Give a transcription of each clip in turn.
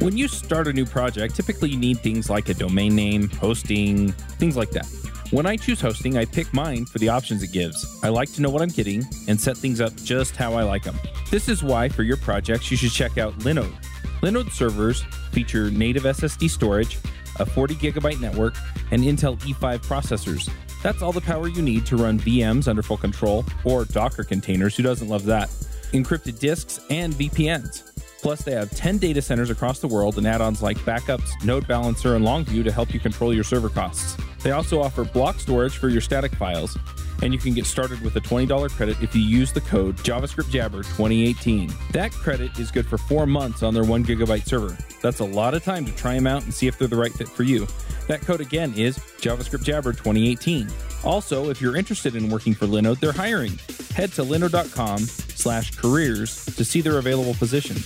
When you start a new project, typically you need things like a domain name, hosting, things like that. When I choose hosting, I pick mine for the options it gives. I like to know what I'm getting and set things up just how I like them. This is why, for your projects, you should check out Linode. Linode servers feature native SSD storage, a 40 gigabyte network, and Intel E5 processors. That's all the power you need to run VMs under full control or Docker containers. Who doesn't love that? Encrypted disks and VPNs. Plus, they have 10 data centers across the world and add ons like backups, Node Balancer, and Longview to help you control your server costs. They also offer block storage for your static files, and you can get started with a $20 credit if you use the code JavaScriptJabber2018. That credit is good for four months on their one gigabyte server. That's a lot of time to try them out and see if they're the right fit for you. That code again is JavaScriptJabber2018. Also, if you're interested in working for Linode, they're hiring. Head to linode.com slash careers to see their available positions.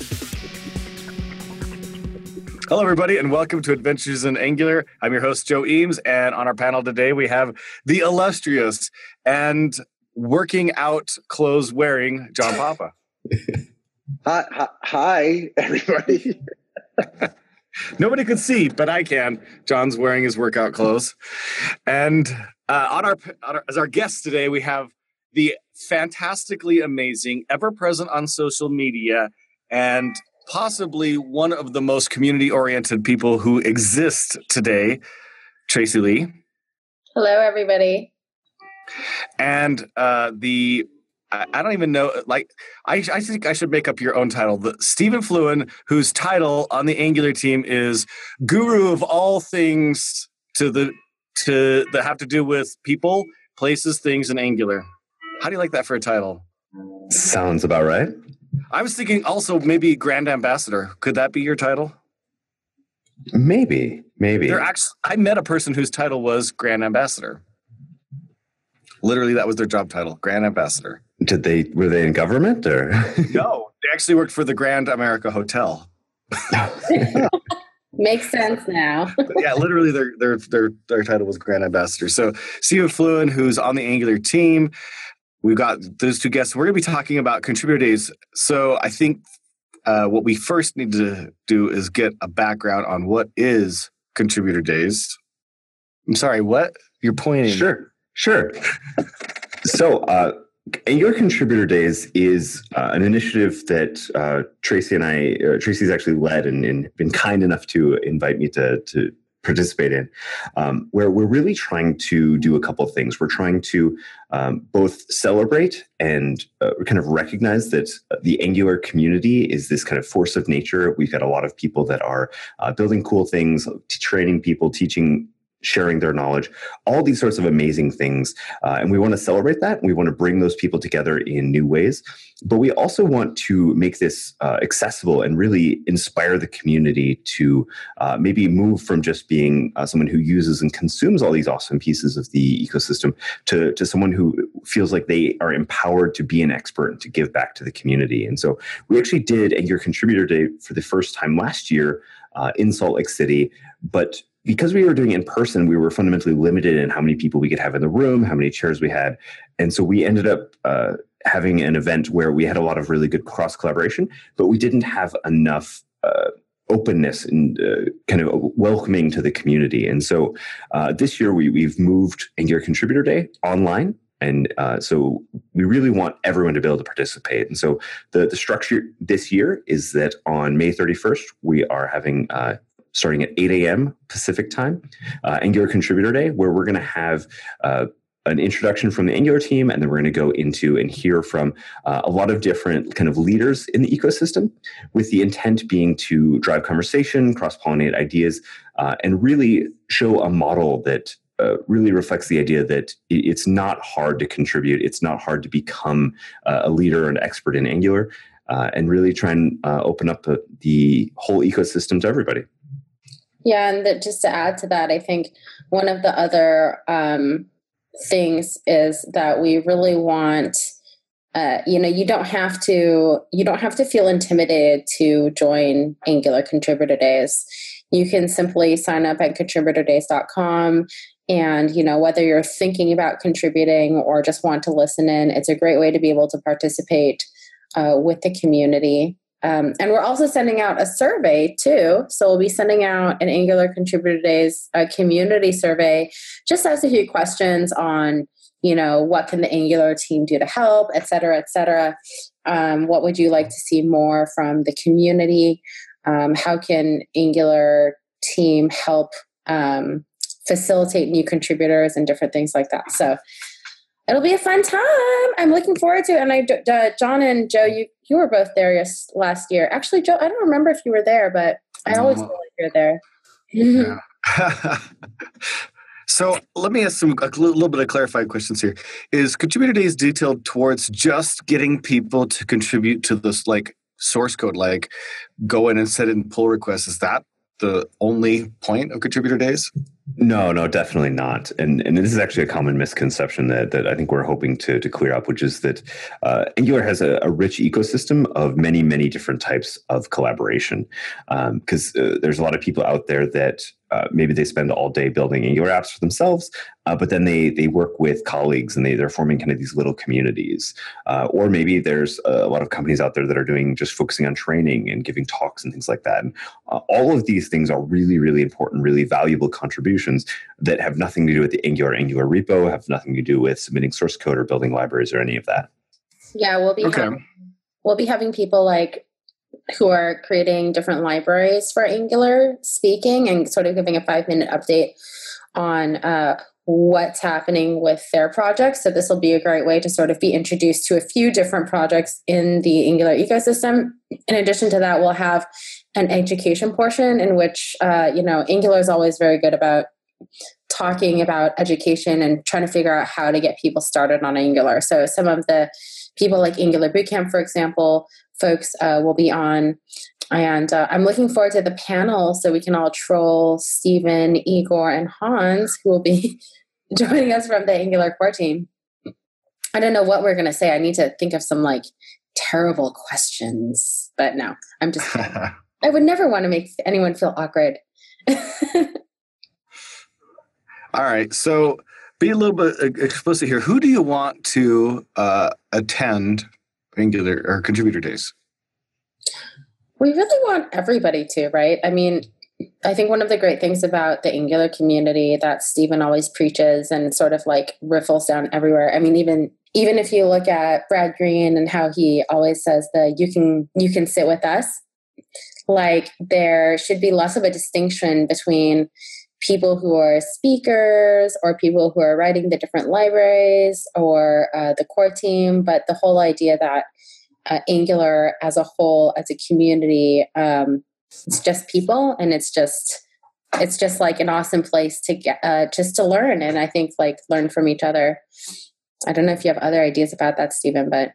Hello, everybody, and welcome to Adventures in Angular. I'm your host, Joe Eames, and on our panel today, we have the illustrious and working out clothes wearing John Papa. hi, hi, hi, everybody. Nobody could see, but I can. John's wearing his workout clothes. And uh, on, our, on our as our guest today, we have the fantastically amazing, ever present on social media, and possibly one of the most community oriented people who exist today, Tracy Lee. Hello, everybody. And uh, the I, don't even know. Like, I, I think I should make up your own title. The Stephen Fluin, whose title on the Angular team is Guru of all things to the to that have to do with people, places, things, and Angular. How do you like that for a title? Sounds about right. I was thinking also maybe Grand Ambassador. Could that be your title? Maybe, maybe. They're actually, I met a person whose title was Grand Ambassador. Literally, that was their job title, Grand Ambassador. Did they were they in government or no? They actually worked for the Grand America Hotel. Makes sense now. yeah, literally, their their their their title was Grand Ambassador. So Stephen Fluin, who's on the Angular team, we've got those two guests. We're going to be talking about contributor days. So I think uh, what we first need to do is get a background on what is contributor days. I'm sorry, what you're pointing? Sure, sure. so uh, Angular Contributor Days is uh, an initiative that uh, Tracy and I, uh, Tracy's actually led and, and, been kind enough to invite me to, to participate in, um, where we're really trying to do a couple of things. We're trying to um, both celebrate and uh, kind of recognize that the Angular community is this kind of force of nature. We've got a lot of people that are uh, building cool things, training people, teaching sharing their knowledge, all these sorts of amazing things. Uh, and we want to celebrate that. We want to bring those people together in new ways. But we also want to make this uh, accessible and really inspire the community to uh, maybe move from just being uh, someone who uses and consumes all these awesome pieces of the ecosystem to, to someone who feels like they are empowered to be an expert and to give back to the community. And so we actually did Angular Contributor Day for the first time last year uh, in Salt Lake City. But because we were doing in person, we were fundamentally limited in how many people we could have in the room, how many chairs we had. And so we ended up uh, having an event where we had a lot of really good cross collaboration, but we didn't have enough. Uh, openness and uh, kind of welcoming to the community. And so uh, this year we, we've moved Angular Contributor Day online. And uh, so we really want everyone to be able to participate. And so the, the structure this year is that on May 31st, we are having uh, starting at 8 a.m. Pacific time, uh, Angular Contributor Day, where we're going to have uh, an introduction from the Angular team, and then we're going to go into and hear from uh, a lot of different kind of leaders in the ecosystem, with the intent being to drive conversation, cross pollinate ideas, uh, and really show a model that. Uh, really reflects the idea that it's not hard to contribute. It's not hard to become uh, a leader and expert in Angular, and really try and open up the, the whole ecosystem to everybody. Yeah, and the, just to add to that, I think one of the other um, things is that we really want. Uh, you know you don't have to you don't have to feel intimidated to join angular contributor days you can simply sign up at contributordays.com and you know whether you're thinking about contributing or just want to listen in it's a great way to be able to participate uh, with the community um, and we're also sending out a survey too. So we'll be sending out an Angular Contributor Days a community survey, just as a few questions on, you know, what can the Angular team do to help, et cetera, et cetera. Um, what would you like to see more from the community? Um, how can Angular team help um, facilitate new contributors and different things like that? So it'll be a fun time. I'm looking forward to it. And I, uh, John and Joe, you you were both there yes, last year. Actually, Joe, I don't remember if you were there, but I always feel like you're there. Yeah. so let me ask some a little bit of clarified questions here. Is contributor days detailed towards just getting people to contribute to this like source code, like go in and set in pull requests? Is that the only point of contributor days? No, no, definitely not. And and this is actually a common misconception that that I think we're hoping to to clear up, which is that uh, Angular has a, a, rich ecosystem of many many different types of collaboration. Because um, uh, there's a lot of people out there that uh, maybe they spend all day building Angular apps for themselves, uh, but then they they work with colleagues and they they're forming kind of these little communities. Uh, or maybe there's a lot of companies out there that are doing just focusing on training and giving talks and things like that. And uh, all of these things are really really important, really valuable contributions that have nothing to do with the Angular Angular repo, have nothing to do with submitting source code or building libraries or any of that. Yeah, we'll be okay. having, we'll be having people like who are creating different libraries for Angular speaking and sort of giving a five minute update on uh, what's happening with their projects. So, this will be a great way to sort of be introduced to a few different projects in the Angular ecosystem. In addition to that, we'll have an education portion in which, uh, you know, Angular is always very good about talking about education and trying to figure out how to get people started on Angular. So, some of the people like Angular Bootcamp, for example, folks uh, will be on. And uh, I'm looking forward to the panel so we can all troll Stephen, Igor, and Hans, who will be joining us from the Angular core team. I don't know what we're going to say. I need to think of some like terrible questions, but no, I'm just. I would never want to make anyone feel awkward. all right, so be a little bit uh, explicit here. Who do you want to uh, attend Angular or contributor days? We really want everybody to, right? I mean, I think one of the great things about the Angular community that Stephen always preaches and sort of like riffles down everywhere. I mean, even even if you look at Brad Green and how he always says that you can you can sit with us, like there should be less of a distinction between people who are speakers or people who are writing the different libraries or uh, the core team, but the whole idea that uh, Angular as a whole, as a community, um, it's just people and it's just it's just like an awesome place to get uh, just to learn and i think like learn from each other. I don't know if you have other ideas about that stephen but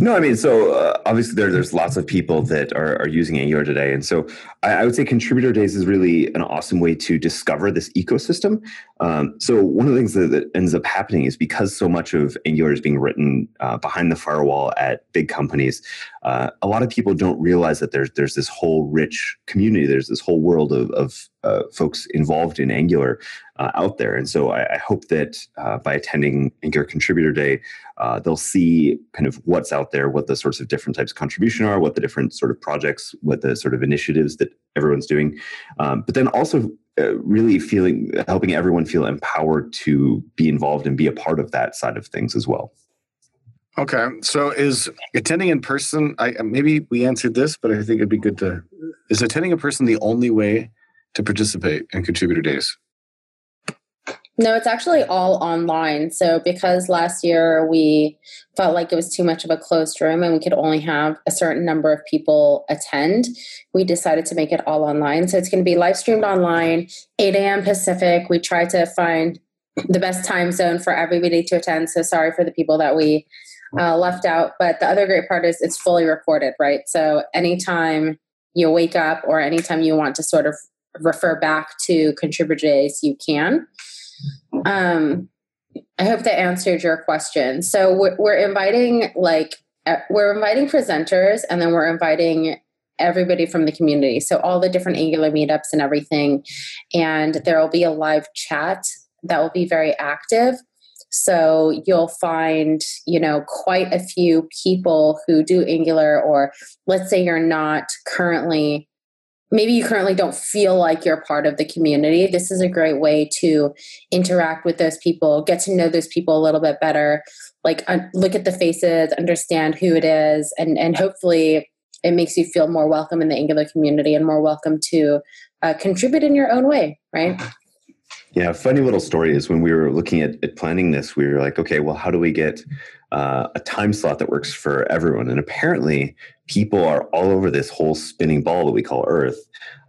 no, I mean, so uh, obviously there, there's lots of people that are, are using Angular today. And so I, I, would say contributor days is really an awesome way to discover this ecosystem. Um, so one of the things that, that, ends up happening is because so much of Angular is being written uh, behind the firewall at big companies, uh, a lot of people don't realize that there's, there's this whole rich community. There's this whole world of, of uh, folks involved in Angular uh, out there. And so I, I hope that uh, by attending Angular Contributor Day, uh, they'll see kind of what's out there, what the sorts of different types of contribution are, what the different sort of projects, what the sort of initiatives that everyone's doing. Um, but then also uh, really feeling, helping everyone feel empowered to be involved and be a part of that side of things as well. Okay, so is attending in person? I maybe we answered this, but I think it'd be good to. Is attending in person the only way to participate in contributor days? No, it's actually all online. So, because last year we felt like it was too much of a closed room and we could only have a certain number of people attend, we decided to make it all online. So, it's going to be live streamed online, 8 a.m. Pacific. We try to find the best time zone for everybody to attend. So, sorry for the people that we uh, left out. But the other great part is it's fully recorded, right? So, anytime you wake up or anytime you want to sort of refer back to contributor days, you can. Um, I hope that answered your question. So we're, we're inviting like we're inviting presenters, and then we're inviting everybody from the community. So all the different Angular meetups and everything, and there will be a live chat that will be very active. So you'll find, you know, quite a few people who do Angular, or let's say you're not currently maybe you currently don't feel like you're part of the community, this is a great way to interact with those people, get to know those people a little bit better, like look at the faces, understand who it is, and and hopefully it makes you feel more welcome in the Angular community and more welcome to uh, contribute in your own way, right? Yeah, funny little story is when we were looking at, at planning this, we were like, okay, well, how do we get uh, a time slot that works for everyone? And apparently, people are all over this whole spinning ball that we call Earth,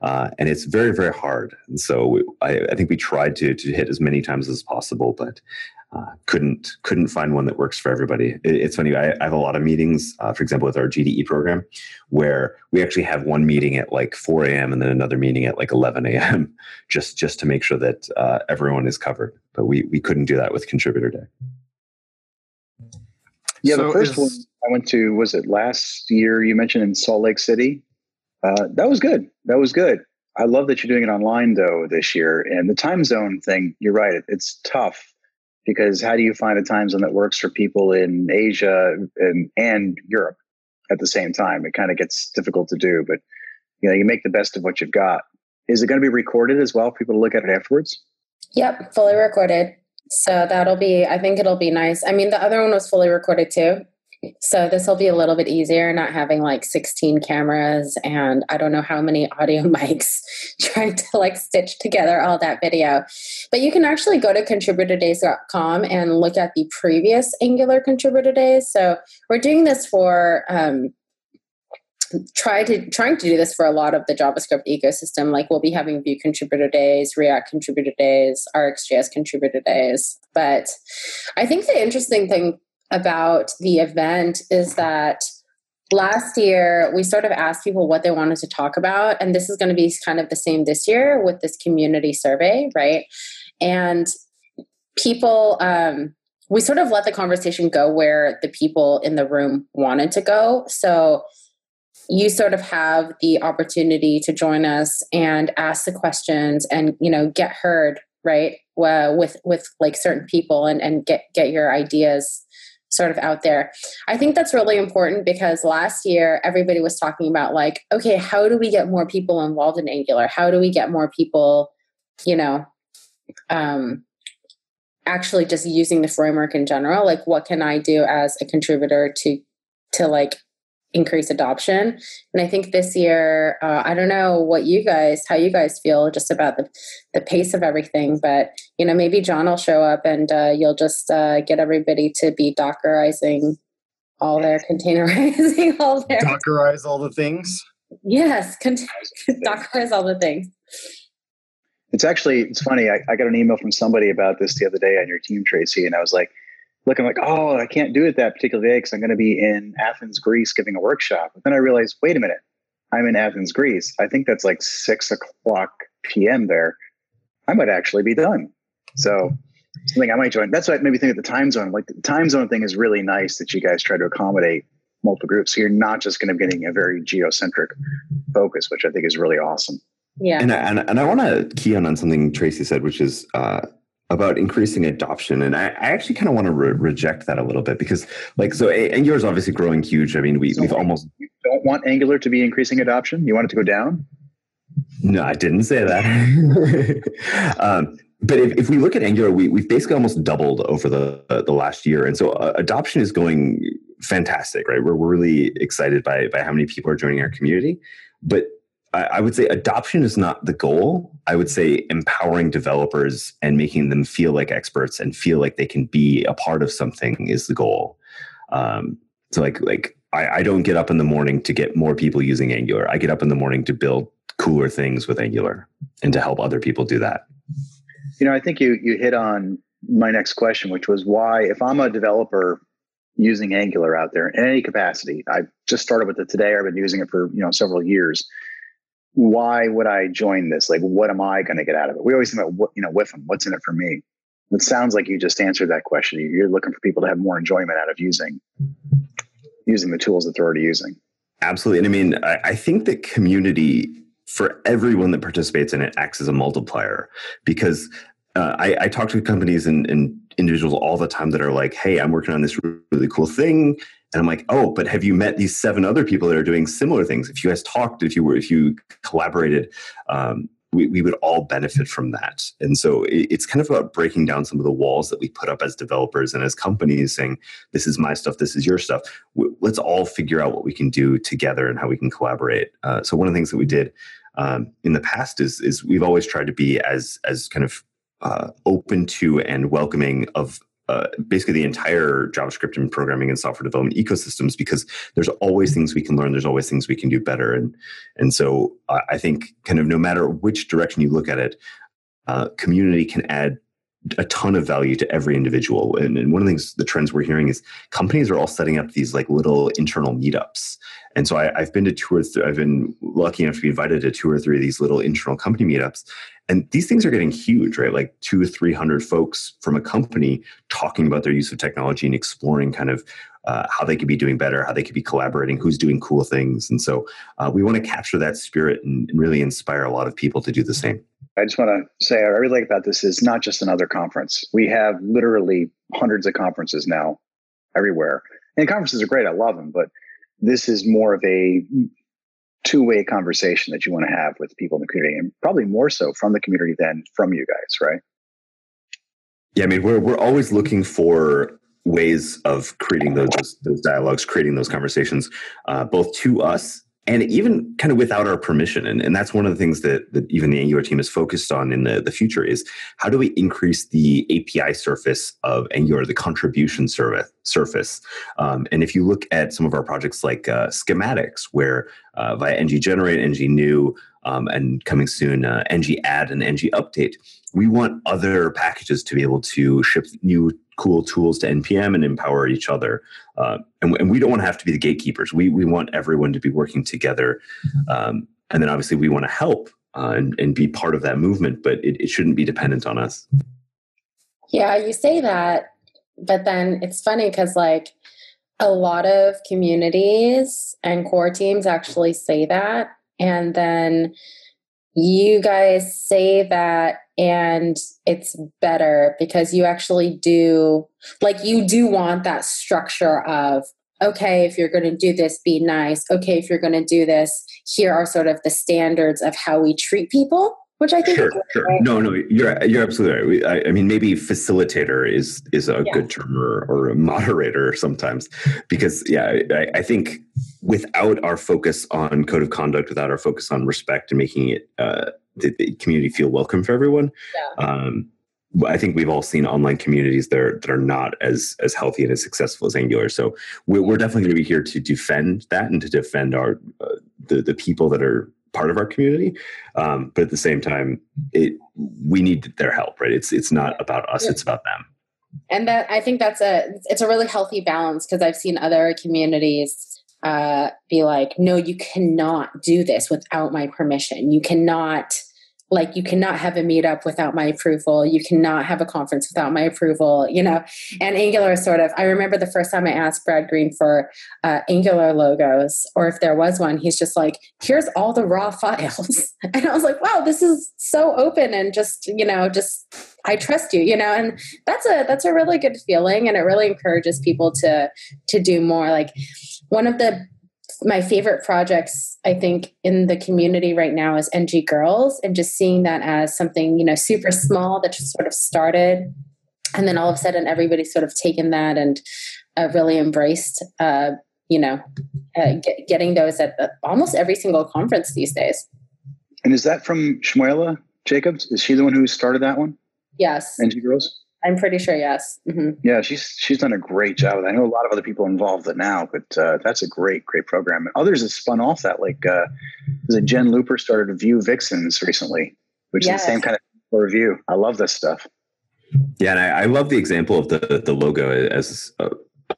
uh, and it's very, very hard. And so we, I, I, think we tried to to hit as many times as possible, but uh, couldn't couldn't find one that works for everybody. It, it's funny. I, I, have a lot of meetings, uh, for example, with our GDE program, where we actually have one meeting at like 4 a.m. and then another meeting at like 11 a.m. just just to make sure that uh, everyone is covered. But we we couldn't do that with Contributor Day. Yeah, so the first is, one I went to was it last year? You mentioned in Salt Lake City. Uh, that was good. That was good. I love that you're doing it online though this year. And the time zone thing, you're right. It, it's tough because how do you find a time zone that works for people in Asia and, and Europe at the same time? It kind of gets difficult to do, but you know, you make the best of what you've got. Is it going to be recorded as well for people to look at it afterwards? Yep, fully recorded. So that'll be, I think it'll be nice. I mean, the other one was fully recorded too. So this will be a little bit easier, not having like 16 cameras and I don't know how many audio mics trying to like stitch together all that video. But you can actually go to contributordays.com and look at the previous Angular contributor days. So we're doing this for um, try to trying to do this for a lot of the JavaScript ecosystem. Like we'll be having Vue contributor days, React contributor days, RxJS contributor days. But I think the interesting thing about the event is that last year we sort of asked people what they wanted to talk about and this is going to be kind of the same this year with this community survey right and people um, we sort of let the conversation go where the people in the room wanted to go so you sort of have the opportunity to join us and ask the questions and you know get heard right uh, with with like certain people and and get get your ideas sort of out there. I think that's really important because last year everybody was talking about like, okay, how do we get more people involved in Angular? How do we get more people, you know, um, actually just using the framework in general? Like, what can I do as a contributor to to like increase adoption. And I think this year, uh, I don't know what you guys, how you guys feel just about the, the pace of everything, but you know, maybe John will show up and uh, you'll just uh, get everybody to be Dockerizing all their containerizing all their Dockerize all the things. Yes, con- Dockerize all the things. It's actually it's funny. I, I got an email from somebody about this the other day on your team, Tracy, and I was like, looking like, oh, I can't do it that particular day because I'm going to be in Athens, Greece, giving a workshop. But then I realized, wait a minute, I'm in Athens, Greece. I think that's like six o'clock p.m. there. I might actually be done. So something I might join. That's what made me think of the time zone. Like the time zone thing is really nice that you guys try to accommodate multiple groups. So you're not just going to be getting a very geocentric focus, which I think is really awesome. Yeah. And I, and, and I want to key on on something Tracy said, which is uh, about increasing adoption and i, I actually kind of want to re- reject that a little bit because like so angular is obviously growing huge i mean we, so we've almost you don't want angular to be increasing adoption you want it to go down? No i didn't say that. Um, but if, if we look at angular we, we've basically almost doubled over the uh, the last year and so uh, adoption is going fantastic right? We're, we're really excited by by how many people are joining our community but I would say adoption is not the goal. I would say empowering developers and making them feel like experts and feel like they can be a part of something is the goal. Um, so like like I, I don't get up in the morning to get more people using Angular. I get up in the morning to build cooler things with Angular and to help other people do that. You know, I think you you hit on my next question, which was why, if I'm a developer using Angular out there in any capacity, I just started with it today. I've been using it for you know several years why would I join this? Like, what am I going to get out of it? We always think about what, you know, with them, what's in it for me? It sounds like you just answered that question. You're looking for people to have more enjoyment out of using using the tools that they're already using. Absolutely. And I mean, I, I think that community for everyone that participates in it acts as a multiplier because uh, I, I, talk to companies and, and individuals all the time that are like, "Hey, I'm working on this really cool thing," and I'm like, "Oh, but have you met these seven other people that are doing similar things? If you guys talked, if you were, if you collaborated." Um, we, we would all benefit from that. And so it, it's kind of about breaking down some of the walls that we put up as developers and as companies saying, this is my stuff, this is your stuff. W- let's all figure out what we can do together and how we can collaborate. Uh, so one of the things that we did um, in the past is, is we've always tried to be as, as kind of uh, open to and welcoming of uh, basically the entire JavaScript and programming and software development ecosystems because there's always things we can learn. There's always things we can do better, and and so I think kind of no matter which direction you look at it, uh, community can add a ton of value to every individual. And, and, one of the things, the trends we're hearing is companies are all setting up these like little internal meetups. And so I, have been to two or th- I've been lucky enough to be invited to two or three of these little internal company meetups. And these things are getting huge, right? Like two or 300 folks from a company talking about their use of technology and exploring kind of uh, how they could be doing better, how they could be collaborating, who's doing cool things. And so uh, we want to capture that spirit and, really inspire a lot of people to do the same. I just want to say, I really like about this is not just another conference. We have literally hundreds of conferences now everywhere. And conferences are great. I love them, but this is more of a two-way conversation that you want to have with people in the community and probably more so from the community than from you guys, right? Yeah, I mean, we're we're always looking for ways of creating those those dialogues, creating those conversations, uh, both to us and even kind of without our permission. And, and that's one of the things that, that even the Angular team is focused on in the, the future is how do we increase the API surface of Angular, the contribution surface? surface. Um, and if you look at some of our projects like uh, schematics, where uh, via ng generate, ng new, um, and coming soon, uh, ng add and ng update, we want other packages to be able to ship new cool tools to npm and empower each other. Uh, and, and, we don't want to have to be the gatekeepers. We, we want everyone to be working together um, and then obviously we want to help uh, and, and, be part of that movement but it, it shouldn't be dependent on us. Yeah you say that but then it's funny because like a lot of communities and core teams actually say that and then you guys say that and it's better because you actually do like you do want that structure of okay if you're going to do this be nice. Okay if you're going to do this here are sort of the standards of how we treat people which I think sure, sure. Right. No, no, you're you're absolutely right. I, I mean, maybe facilitator is is a yeah. good term, or, or a moderator sometimes, because yeah, I, I, think without our focus on code of conduct, without our focus on respect and making it uh, the, the, community feel welcome for everyone, yeah. um, I think we've all seen online communities that are that are not as as healthy and as successful as Angular. So we're, we're definitely going to be here to defend that and to defend our uh, the the people that are part of our community. Um, but at the same time, it we need their help, right? It's it's not about us; it's about them. And that I think that's a it's a really healthy balance because I've seen other communities uh, be like, "No, you cannot do this without my permission. You cannot." Like you cannot have a meetup without my approval. You cannot have a conference without my approval you know? And angular sort of i remember the first time i asked brad green for uh, angular logos or if there was one he's just like here's all the raw files. And i was like wow this is so open and just you know just i trust you you know? And that's a that's a really good feeling and it really encourages people to to do more. Like one of the my favorite projects i think in the community right now is ng girls and just seeing that as something you know super small that just sort of started. And then all of a sudden everybody's sort of taken that and uh, really embraced uh, you know uh, get, getting those at the, almost every single conference these days. And is that from shmuela jacobs? Is she the one who started that one? Yes. Ng girls I'm pretty sure, yes. Mm-hmm. Yeah, she's she's done a great job. I know a lot of other people involved in now, but uh, that's a great, great program. And Others have spun off that. Like, uh, there's a Jen Looper started Vue Vixens recently, which yes. is the same kind of review. I love this stuff. Yeah, and I, I love the example of the the logo as a,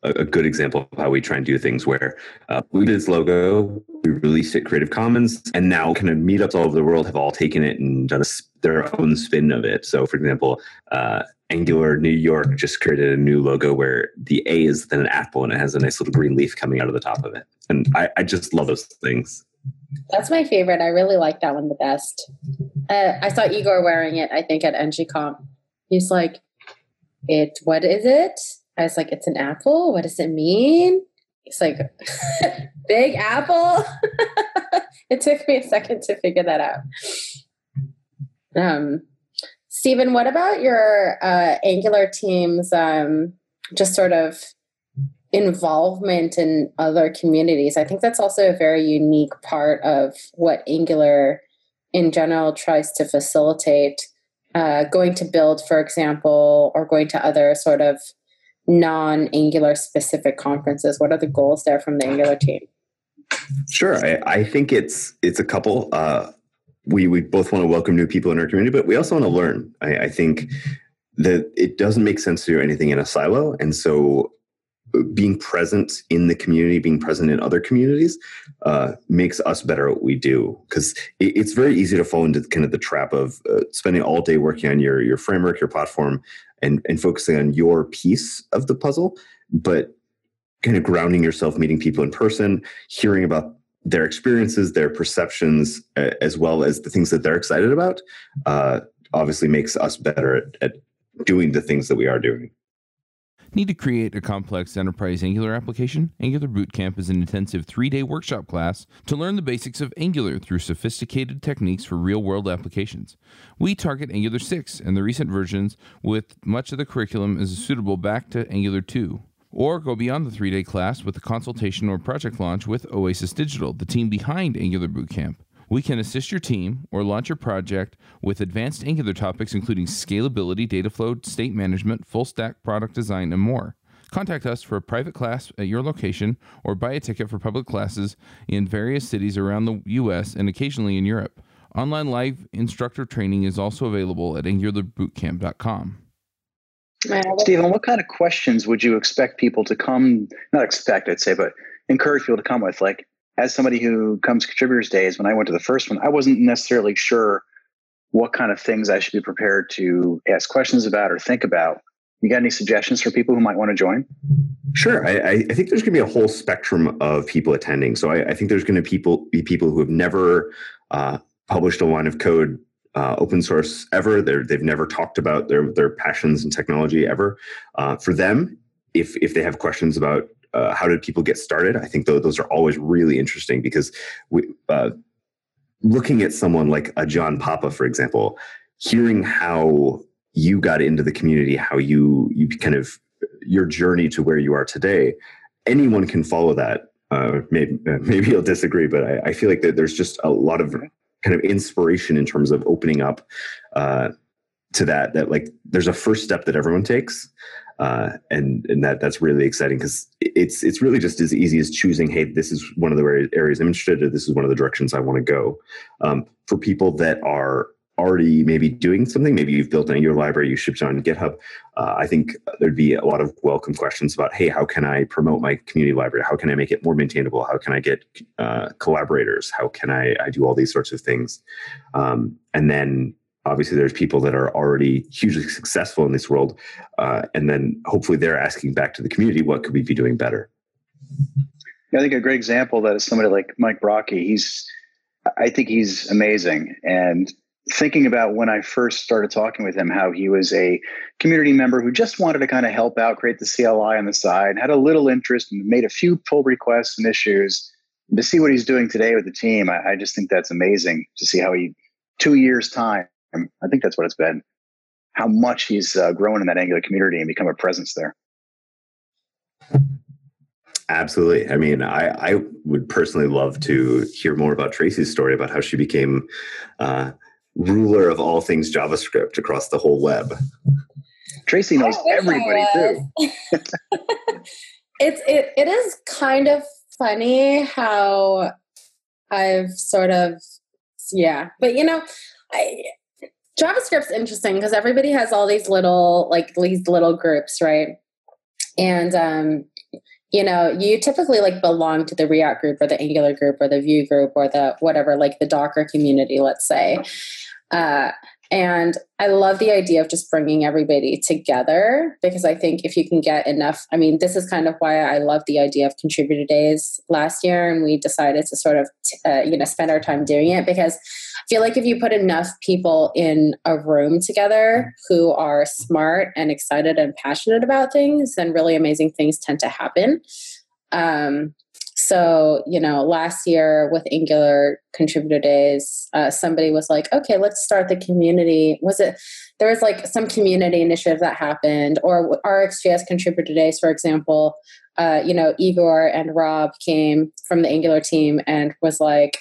a, good example of how we try and do things. Where uh, we did this logo, we released it Creative Commons, and now kind of meetups all over the world have all taken it and done a, their own spin of it. So, for example, uh, Angular New York just created a new logo where the A is then an apple and it has a nice little green leaf coming out of the top of it. And I, I just love those things. That's my favorite. I really like that one the best. Uh, I saw Igor wearing it, I think, at ngconf. He's like, it, what is it? I was like, it's an apple. What does it mean? He's like, big apple. it took me a second to figure that out. Um, Stephen, what about your uh, Angular team's um, just sort of involvement in other communities? I think that's also a very unique part of what Angular in general tries to facilitate. Uh, going to build, for example, or going to other sort of non Angular specific conferences? What are the goals there from the Angular team? Sure, I, I think it's it's a couple. Uh, we we both want to welcome new people in our community, but we also want to learn. I, I think that it doesn't make sense to do anything in a silo, and so uh, being present in the community, being present in other communities, uh, makes us better at what we do. Because it, it's very easy to fall into kind of the trap of uh, spending all day working on your your framework, your platform, and and focusing on your piece of the puzzle, but kind of grounding yourself, meeting people in person, hearing about their experiences, their perceptions, as well as the things that they're excited about, uh, obviously makes us better at, at doing the things that we are doing. Need to create a complex enterprise Angular application? Angular Bootcamp is an intensive three day workshop class to learn the basics of Angular through sophisticated techniques for real world applications. We target Angular 6 and the recent versions, with much of the curriculum is suitable back to Angular 2. Or go beyond the three day class with a consultation or project launch with Oasis Digital, the team behind Angular Bootcamp. We can assist your team or launch your project with advanced Angular topics including scalability, data flow, state management, full stack product design, and more. Contact us for a private class at your location or buy a ticket for public classes in various cities around the US and occasionally in Europe. Online live instructor training is also available at angularbootcamp.com. Stephen, what kind of questions would you expect people to come, not expect, I'd say, but encourage people to come with? Like, as somebody who comes contributors days, when I went to the first one, I wasn't necessarily sure what kind of things I should be prepared to ask questions about or think about. You got any suggestions for people who might want to join? Sure. I, I think there's going to be a whole spectrum of people attending. So I, I think there's going to people be people who have never uh, published a line of code uh, open source ever. they have never talked about their their passions and technology ever. Uh, for them, if if they have questions about uh, how did people get started? I think those, those are always really interesting because we, uh, looking at someone like a John Papa, for example, hearing how you got into the community, how you you kind of your journey to where you are today, anyone can follow that. Uh, maybe maybe you'll disagree, but I, I feel like that there's just a lot of kind of inspiration in terms of opening up uh, to that. That like there's a first step that everyone takes, uh, and and that that's really exciting because it's it's really just as easy as choosing hey this is one of the areas i'm interested in this is one of the directions i want to go um, for people that are already maybe doing something. Maybe you've built an angular library you shipped it on github. Uh, i think there'd be a lot of welcome questions about hey how can i promote my community library? How can i make it more maintainable? How can i get uh, collaborators? How can I, I do all these sorts of things? Um, and then obviously there's people that are already hugely successful in this world uh, and then hopefully they're asking back to the community what could we be doing better? I think a great example that is somebody like mike Brocchi. he's i think he's amazing. And thinking about when i first started talking with him how he was a community member who just wanted to kind of help out create the cli on the side had a little interest and made a few pull requests and issues to see what he's doing today with the team I, I just think that's amazing to see how he two years time I think that's what it's been. How much he's uh, grown in that Angular community and become a presence there. Absolutely. I mean, I, I would personally love to hear more about Tracy's story about how she became uh, ruler of all things JavaScript across the whole web. Tracy knows everybody too. it's it, it is kind of funny how I've sort of yeah, but you know, I JavaScript's interesting because everybody has all these little like these little groups, right? And um, you know, you typically like belong to the React group or the Angular group or the Vue group or the whatever, like the Docker community, let's say. Uh, And I love the idea of just bringing everybody together because I think if you can get enough, I mean, this is kind of why I love the idea of contributor days last year. And we decided to sort of, uh, you know, spend our time doing it because I feel like if you put enough people in a room together who are smart and excited and passionate about things, then really amazing things tend to happen. Um, so, you know, last year with Angular contributor days, uh, somebody was like, okay, let's start the community. Was it, there was like some community initiative that happened, or RxJS contributor days, for example. Uh, you know, Igor and Rob came from the Angular team and was like,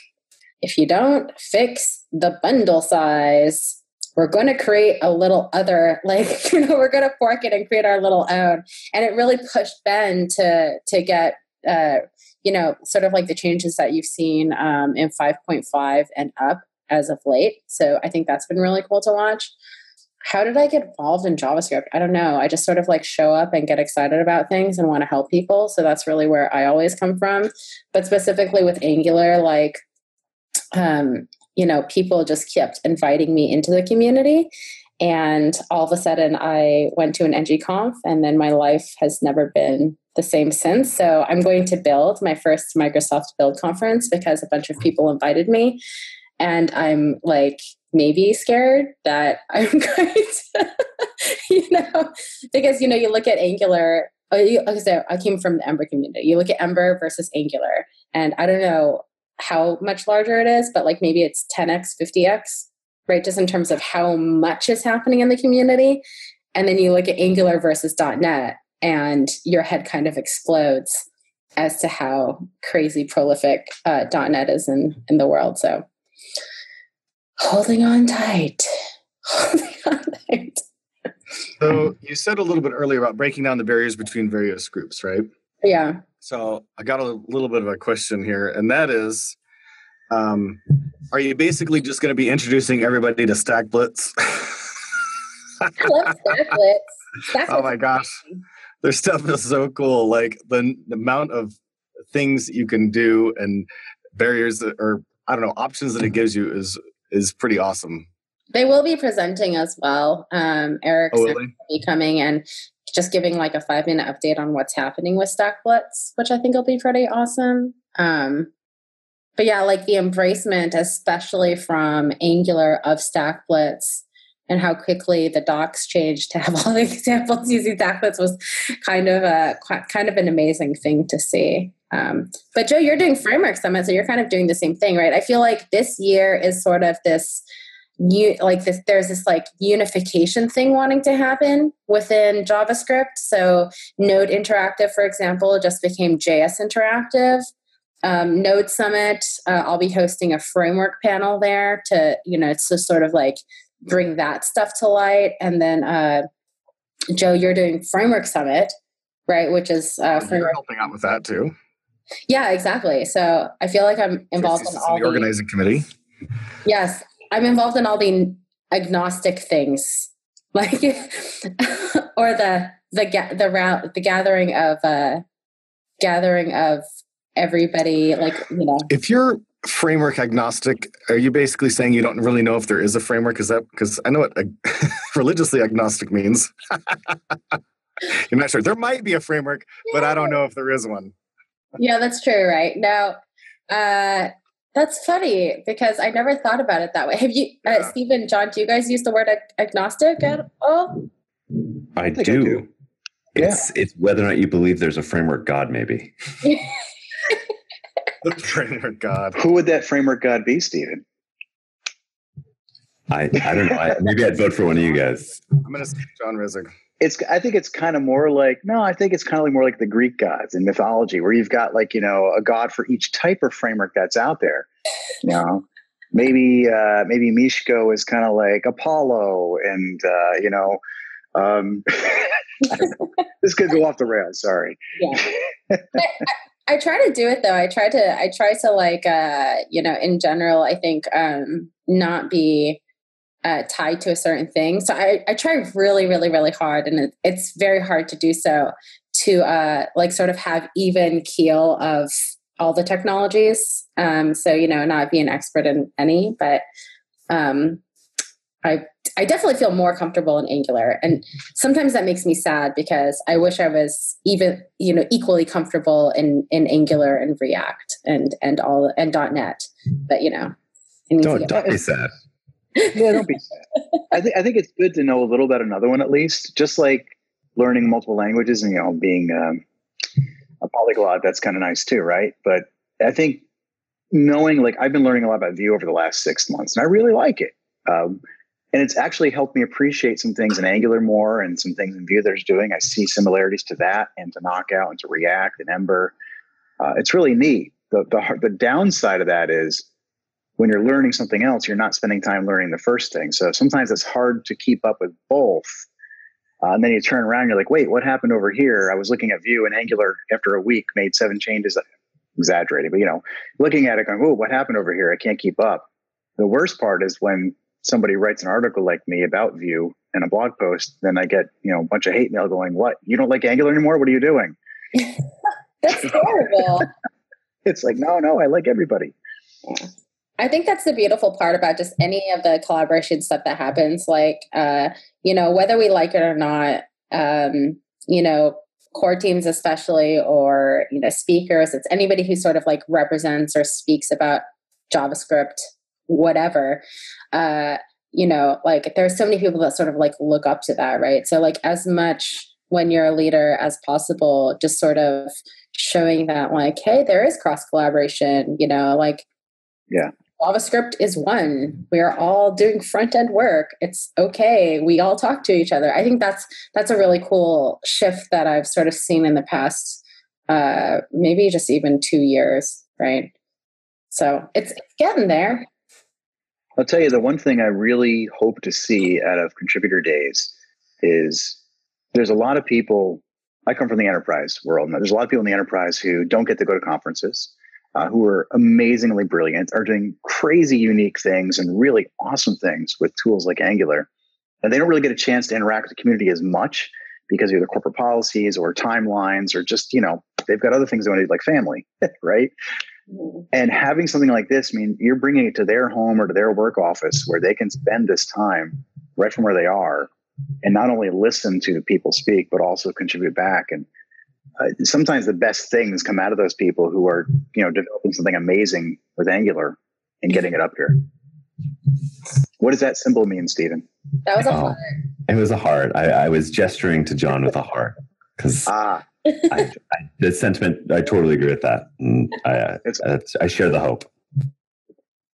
if you don't fix the bundle size, we're going to create a little other like you know we're going to fork it and create our little own and it really pushed ben to to get uh, you know, sort of like the changes that you've seen um, in 5.5 and up as of late. So I think that's been really cool to watch. How did I get involved in JavaScript? I don't know. I just sort of like show up and get excited about things and want to help people. So that's really where I always come from. But specifically with Angular, like, um, you know, people just kept inviting me into the community. And all of a sudden, I went to an ngconf, and then my life has never been the same since. So I'm going to build my first Microsoft Build conference because a bunch of people invited me. And I'm like, maybe scared that I'm going to, you know, because, you know, you look at Angular, oh, like I said, I came from the Ember community. You look at Ember versus Angular, and I don't know how much larger it is, but like maybe it's 10x, 50x, right? Just in terms of how much is happening in the community. And then you look at Angular versus .NET, and your head kind of explodes as to how crazy prolific uh, .NET is in, in the world. So holding on tight. Holding on tight. So you said a little bit earlier about breaking down the barriers between various groups, right? Yeah. So I got a little bit of a question here, and that is, um, are you basically just going to be introducing everybody to Stack Blitz? I love Stack Blitz. Stack oh my gosh their stuff is so cool. Like the, the amount of things you can do and barriers that, or I don't know options that it gives you is is pretty awesome. They will be presenting as well. Um, Eric's oh, really? be coming and just giving like a five minute update on what's happening with Stack Blitz, which I think will be pretty awesome. Um, but yeah, like the embracement, especially from Angular of Stack Blitz, and how quickly the docs changed to have all the examples using Stackblitz was kind of a kind of an amazing thing to see. Um, but Joe, you're doing framework summit, so you're kind of doing the same thing, right? I feel like this year is sort of this you like this there's this like unification thing wanting to happen within javascript so node interactive for example just became js interactive um, node summit uh, i'll be hosting a framework panel there to you know it's just sort of like bring that stuff to light. And then, uh, Joe, you're doing Framework Summit, right? Which is uh, framework. helping out with that too. Yeah, exactly. So I feel like I'm involved in all the organizing committee. Yes, I'm involved in all the agnostic things, like or the the the route the gathering of uh gathering of everybody like you know. If you're framework agnostic are you basically saying you don't really know if there is a framework? Is that because i know what religiously agnostic means. You're not sure. There might be a framework but i don't know if there is one. Yeah that's true right? Now uh that's funny because i never thought about it that way. Have you uh, stephen john do you guys use the word ag- agnostic at all? I, I do. I do. It's yeah. it's whether or not you believe there's a framework god maybe the framework god. Who would that framework god be, Stephen? I, I don't know. I, maybe I'd vote for one of you guys. I'm going to say John Resig. It's. I think it's kind of more like no. I think it's kind of like more like the Greek gods in mythology, where you've got like you know a god for each type of framework that's out there. You know, maybe uh, maybe Misko is kind of like Apollo, and uh, you know, um, this could go off the rails. Sorry. Yeah. I try to do it though. I try to I try to like uh you know in general I think um not be uh, tied to a certain thing. So I, I try really, really, really hard, and it, it's very hard to do so to uh, like sort of have even keel of all the technologies. Um, so you know, not be an expert in any, but um, I I definitely feel more comfortable in Angular. And sometimes that makes me sad because I wish I was even, you know, equally comfortable in, in Angular and React and, and all and .NET. But you know, don't, don't be sad. yeah, don't be sad. I think I think it's good to know a little about another one at least. Just like learning multiple languages and you know being um, a polyglot, that's kind of nice too, right? But I think knowing like I've been learning a lot about Vue over the last six months, and I really like it. Um, and it's actually helped me appreciate some things in Angular more and some things in Vue that it's doing. I see similarities to that and to Knockout and to React and Ember. Uh, it's really neat. The, the the downside of that is when you're learning something else, you're not spending time learning the first thing. So sometimes it's hard to keep up with both. Uh, and then you turn around, and you're like, wait, what happened over here? I was looking at Vue and Angular after a week, made seven changes, exaggerated, but you know, looking at it going, oh, what happened over here? I can't keep up. The worst part is when somebody writes an article like me about Vue and a blog post, then I get, you know, a bunch of hate mail going, what? You don't like Angular anymore? What are you doing? That's horrible. it's like, no, no, I like everybody. I think that's the beautiful part about just any of the collaboration stuff that happens. Like, uh, you know, whether we like it or not, um, you know, core teams especially, or you know, speakers. It's anybody who sort of like represents or speaks about JavaScript, whatever. Uh, you know, like there's so many people that sort of like look up to that, right? So, like, as much when you're a leader as possible, just sort of showing that, like, hey, there is cross collaboration. You know, like yeah JavaScript is one. We are all doing front end work. It's okay. We all talk to each other. I think that's that's a really cool shift that I've sort of seen in the past, uh, maybe just even two years, right? So it's, it's getting there. I'll tell you the one thing I really hope to see out of contributor days is there's a lot of people. I come from the enterprise world. Now, there's a lot of people in the enterprise who don't get to go to conferences uh, who are amazingly brilliant, are doing crazy unique things and really awesome things with tools like Angular. And they don't really get a chance to interact with the community as much because of either corporate policies or timelines or just, you know, they've got other things they want to do like family, right? Mm-hmm. And having something like this I mean you're bringing it to their home or to their work office where they can spend this time right from where they are and not only listen to the people speak, but also contribute back. And uh, sometimes the best things come out of those people who are you know developing something amazing with angular and getting it up here what does that symbol mean stephen that was a oh, heart it was a heart I, I, was gesturing to john with a heart because ah. I, I, the sentiment i totally agree with that and I, uh, I share the hope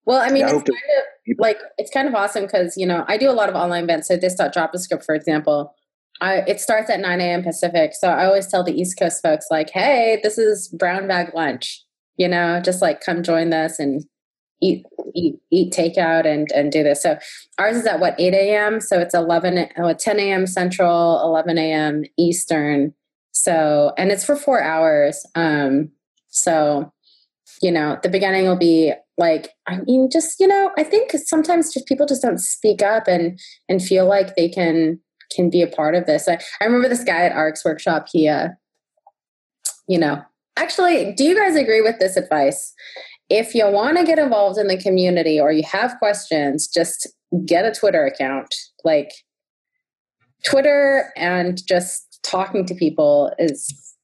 well i mean yeah, it's kind of like it's kind of awesome because you know i do a lot of online events so this javascript for example I, it starts at 9 a.m. Pacific. So I always tell the East Coast folks, like, hey, this is brown bag lunch. You know, just like come join this and eat eat eat takeout and and do this. So ours is at what 8 a.m. So it's 11 oh, 10 a.m. Central, 11 a.m. Eastern. So and it's for four hours. Um, so you know, the beginning will be like I mean, just you know, I think sometimes just people just don't speak up and and feel like they can can be a part of this. I, I remember this guy at ARX Workshop. He, uh, you know, actually, do you guys agree with this advice? If you want to get involved in the community or you have questions, just get a Twitter account. Like Twitter and just talking to people is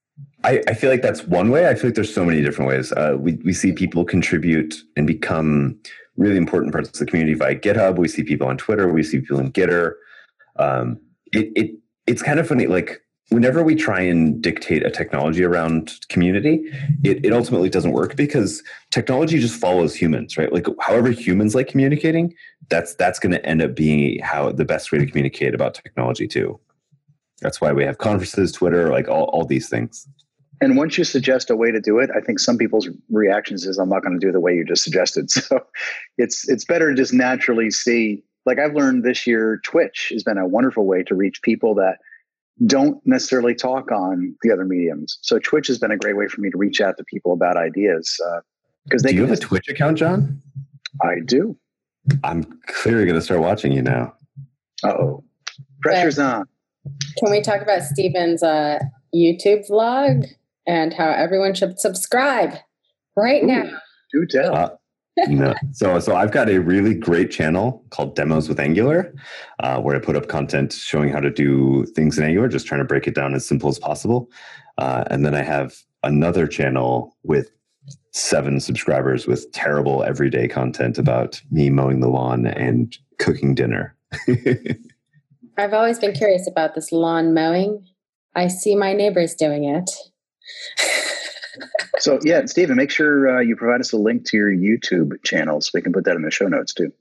I, I, feel like that's one way. I feel like there's so many different ways. Uh, we, we see people contribute and become really important parts of the community via GitHub. We see people on Twitter. We see people in Gitter. Um, it, it it's kind of funny like whenever we try and dictate a technology around community it, it ultimately doesn't work because technology just follows humans right like however humans like communicating that's that's going to end up being how the best way to communicate about technology too that's why we have conferences twitter like all, all these things and once you suggest a way to do it i think some people's reactions is i'm not going to do the way you just suggested so it's it's better to just naturally see like I've learned this year, Twitch has been a wonderful way to reach people that don't necessarily talk on the other mediums. So Twitch has been a great way for me to reach out to people about ideas. Because uh, they do you have a Twitch account, John? I do. I'm clearly going to start watching you now. Oh, pressure's on. Can we talk about Stephen's uh, YouTube vlog and how everyone should subscribe right Ooh, now? Do tell. Uh, no. So, so I've got a really great channel called Demos with Angular, uh, where I put up content showing how to do things in Angular, just trying to break it down as simple as possible. Uh, and then I have another channel with seven subscribers with terrible everyday content about me mowing the lawn and cooking dinner. I've always been curious about this lawn mowing. I see my neighbors doing it. so yeah, Stephen, make sure uh, you provide us a link to your YouTube channel so we can put that in the show notes too.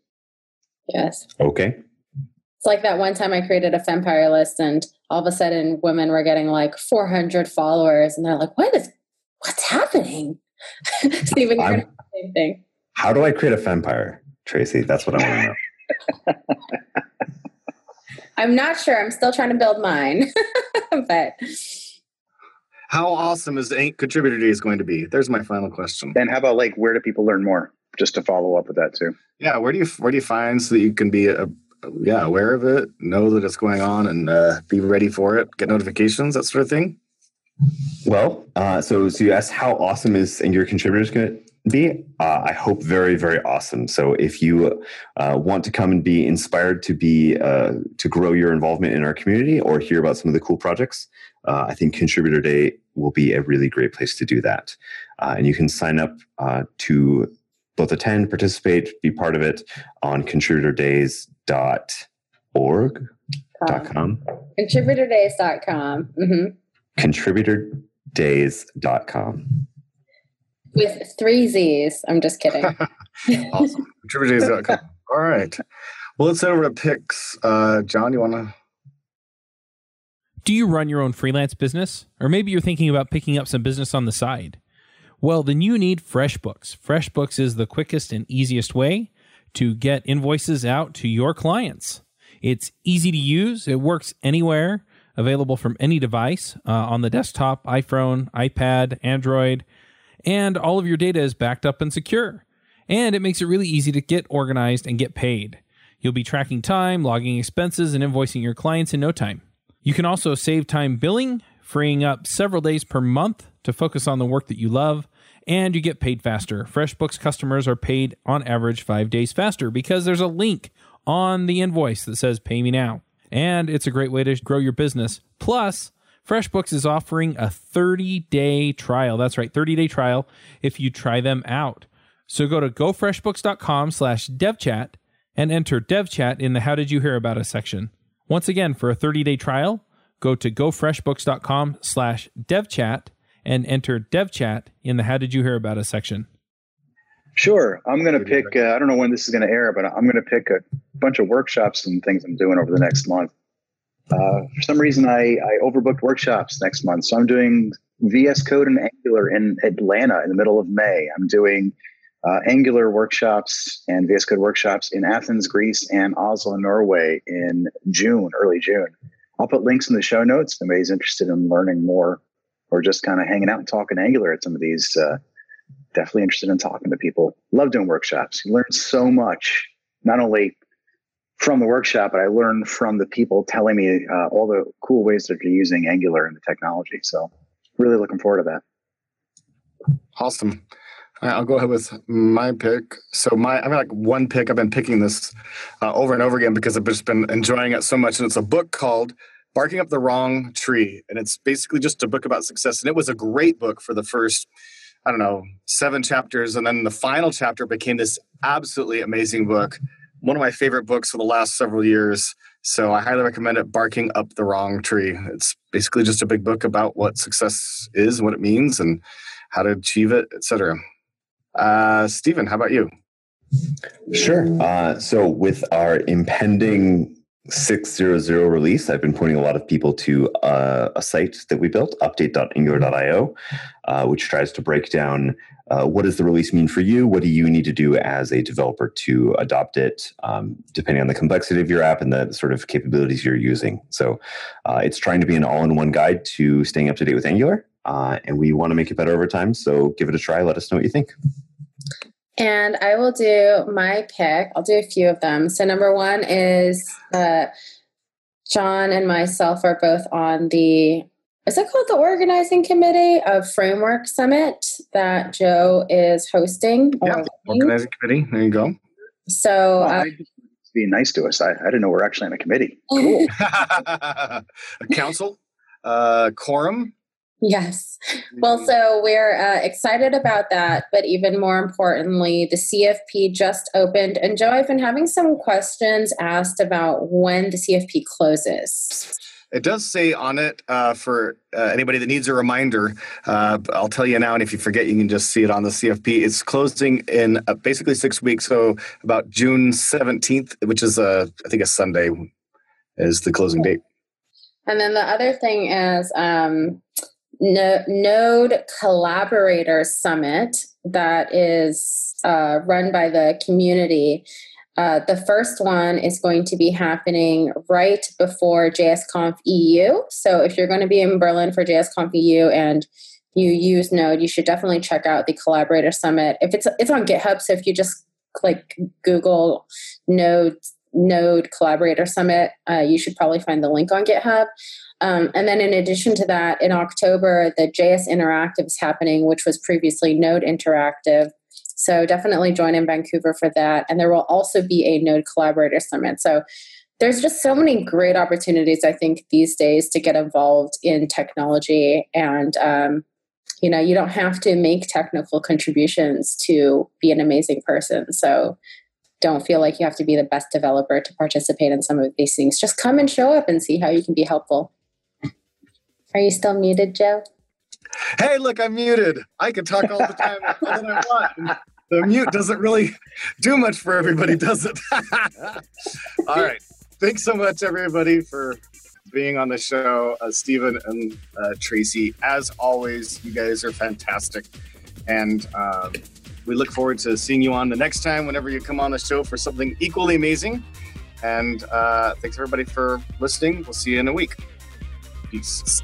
Yes. Okay. It's like that one time I created a Fempire list, and all of a sudden, women were getting like 400 followers, and they're like, "What is? What's happening?" Stephen, same thing. How do I create a Fempire, Tracy? That's what I want to know. I'm not sure. I'm still trying to build mine, but how awesome is the contributor days going to be? There's my final question. And how about like where do people learn more? Just to follow up with that too. Yeah, where do you where do you find so that you can be a, yeah aware of it, know that it's going on, and uh, be ready for it, get notifications, that sort of thing. Well, uh, so so you asked how awesome is and your contributors going to be? Uh, I hope very very awesome. So if you uh, want to come and be inspired to be uh, to grow your involvement in our community or hear about some of the cool projects, uh, I think Contributor Day will be a really great place to do that. Uh, and you can sign up to both attend, participate, be part of it on contributordays.org. Dot com. Contributordays.com. Mm-hmm contributordays.com. With three Z's. I'm just kidding. awesome. Contributordays.com. All right. Well, let's head over to picks. Uh, John, you want to? Do you run your own freelance business? Or maybe you're thinking about picking up some business on the side? Well, then you need FreshBooks. FreshBooks is the quickest and easiest way to get invoices out to your clients. It's easy to use, it works anywhere available from any device uh, on the desktop, iPhone, iPad, Android, and all of your data is backed up and secure. And it makes it really easy to get organized and get paid. You'll be tracking time, logging expenses, and invoicing your clients in no time. You can also save time billing, freeing up several days per month to focus on the work that you love, and you get paid faster. FreshBooks customers are paid on average five days faster because there's a link on the invoice that says Pay Me Now and it's a great way to grow your business. Plus, FreshBooks is offering a 30 day trial. That's right, 30 day trial if you try them out. So go to gofreshbooks.com slash devchat and enter devchat in the How Did You Hear About Us section. Once again, for a 30 day trial, go to gofreshbooks.com slash devchat and enter devchat in the How Did You Hear About Us section. Sure. I'm going to pick, uh, I don't know when this is going to air, but I'm going to pick a bunch of workshops and things I'm doing over the next month. Uh, for some reason, I, I overbooked workshops next month. So I'm doing VS Code and Angular in Atlanta in the middle of May. I'm doing uh, Angular workshops and VS Code workshops in Athens, Greece, and Oslo, Norway in June, early June. I'll put links in the show notes if anybody's interested in learning more or just kind of hanging out and talking Angular at some of these uh, definitely interested in talking to people. Love doing workshops. You learn so much, not only from the workshop, but I learned from the people telling me uh, all the cool ways that they're using Angular and the technology. So, really looking forward to that. Awesome. I'll go ahead with my pick. So my I've got like one pick. I've been picking this uh, over and over again because I've just been enjoying it so much. And it's a book called "Barking Up the Wrong Tree," and it's basically just a book about success. And it was a great book for the first I don't know, seven chapters. And then the final chapter became this absolutely amazing book. One of my favorite books for the last several years. So I highly recommend it, Barking Up the Wrong Tree. It's basically just a big book about what success is, what it means, and how to achieve it, etc. Uh, Stephen, how about you? Sure. Uh, so with our impending 600 release, I've been pointing a lot of people to uh, a site that we built, update.angular.io, uh, which tries to break down uh, what does the release mean for you? What do you need to do as a developer to adopt it, um, depending on the complexity of your app and the sort of capabilities you're using. So uh, it's trying to be an all in one guide to staying up to date with Angular. Uh, and we want to make it better over time. So give it a try. Let us know what you think. And I will do my pick. I'll do a few of them. So, number one is uh, John and myself are both on the is it called the organizing committee of Framework Summit that Joe is hosting? Yeah, organizing committee. There you go. So, Well, uh, I just- be nice to us. I, I didn't know we're actually on a committee. Cool. a council, uh, quorum. Yes. Well, so we're uh, excited about that, but even more importantly, the CFP just opened. And Joe, I've been having some questions asked about when the CFP closes. It does say on it uh, for uh, anybody that needs a reminder. Uh, I'll tell you now, and if you forget, you can just see it on the CFP. It's closing in uh, basically six weeks, so about June seventeenth, which is a I think a Sunday, is the closing date. And then the other thing is um, no, Node Collaborator Summit that is uh, run by the community. Uh, the first one is going to be happening right before JSConf EU. So if you're going to be in Berlin for JSConf EU and you use Node, you should definitely check out the Collaborator Summit. If it's it's on GitHub, so if you just like Google Node Node Collaborator Summit, uh, you should probably find the link on GitHub. Um, and then in addition to that, in October, the JS Interactive is happening, which was previously Node Interactive. So definitely join in Vancouver for that. And there will also be a Node Collaborator Summit. So there's just so many great opportunities, I think, these days to get involved in technology. And, um, you know, you don't have to make technical contributions to be an amazing person. So don't feel like you have to be the best developer to participate in some of these things. Just come and show up and see how you can be helpful. Are you still muted, Joe? Hey, look, I'm muted. I can talk all the time all that I want. And the mute doesn't really do much for everybody, does it? all right. Thanks so much, everybody, for being on the show. Uh, Stephen and uh, Tracy, as always, you guys are fantastic. And um, we look forward to seeing you on the next time whenever you come on the show for something equally amazing. And uh, thanks, everybody, for listening. We'll see you in a week. Peace.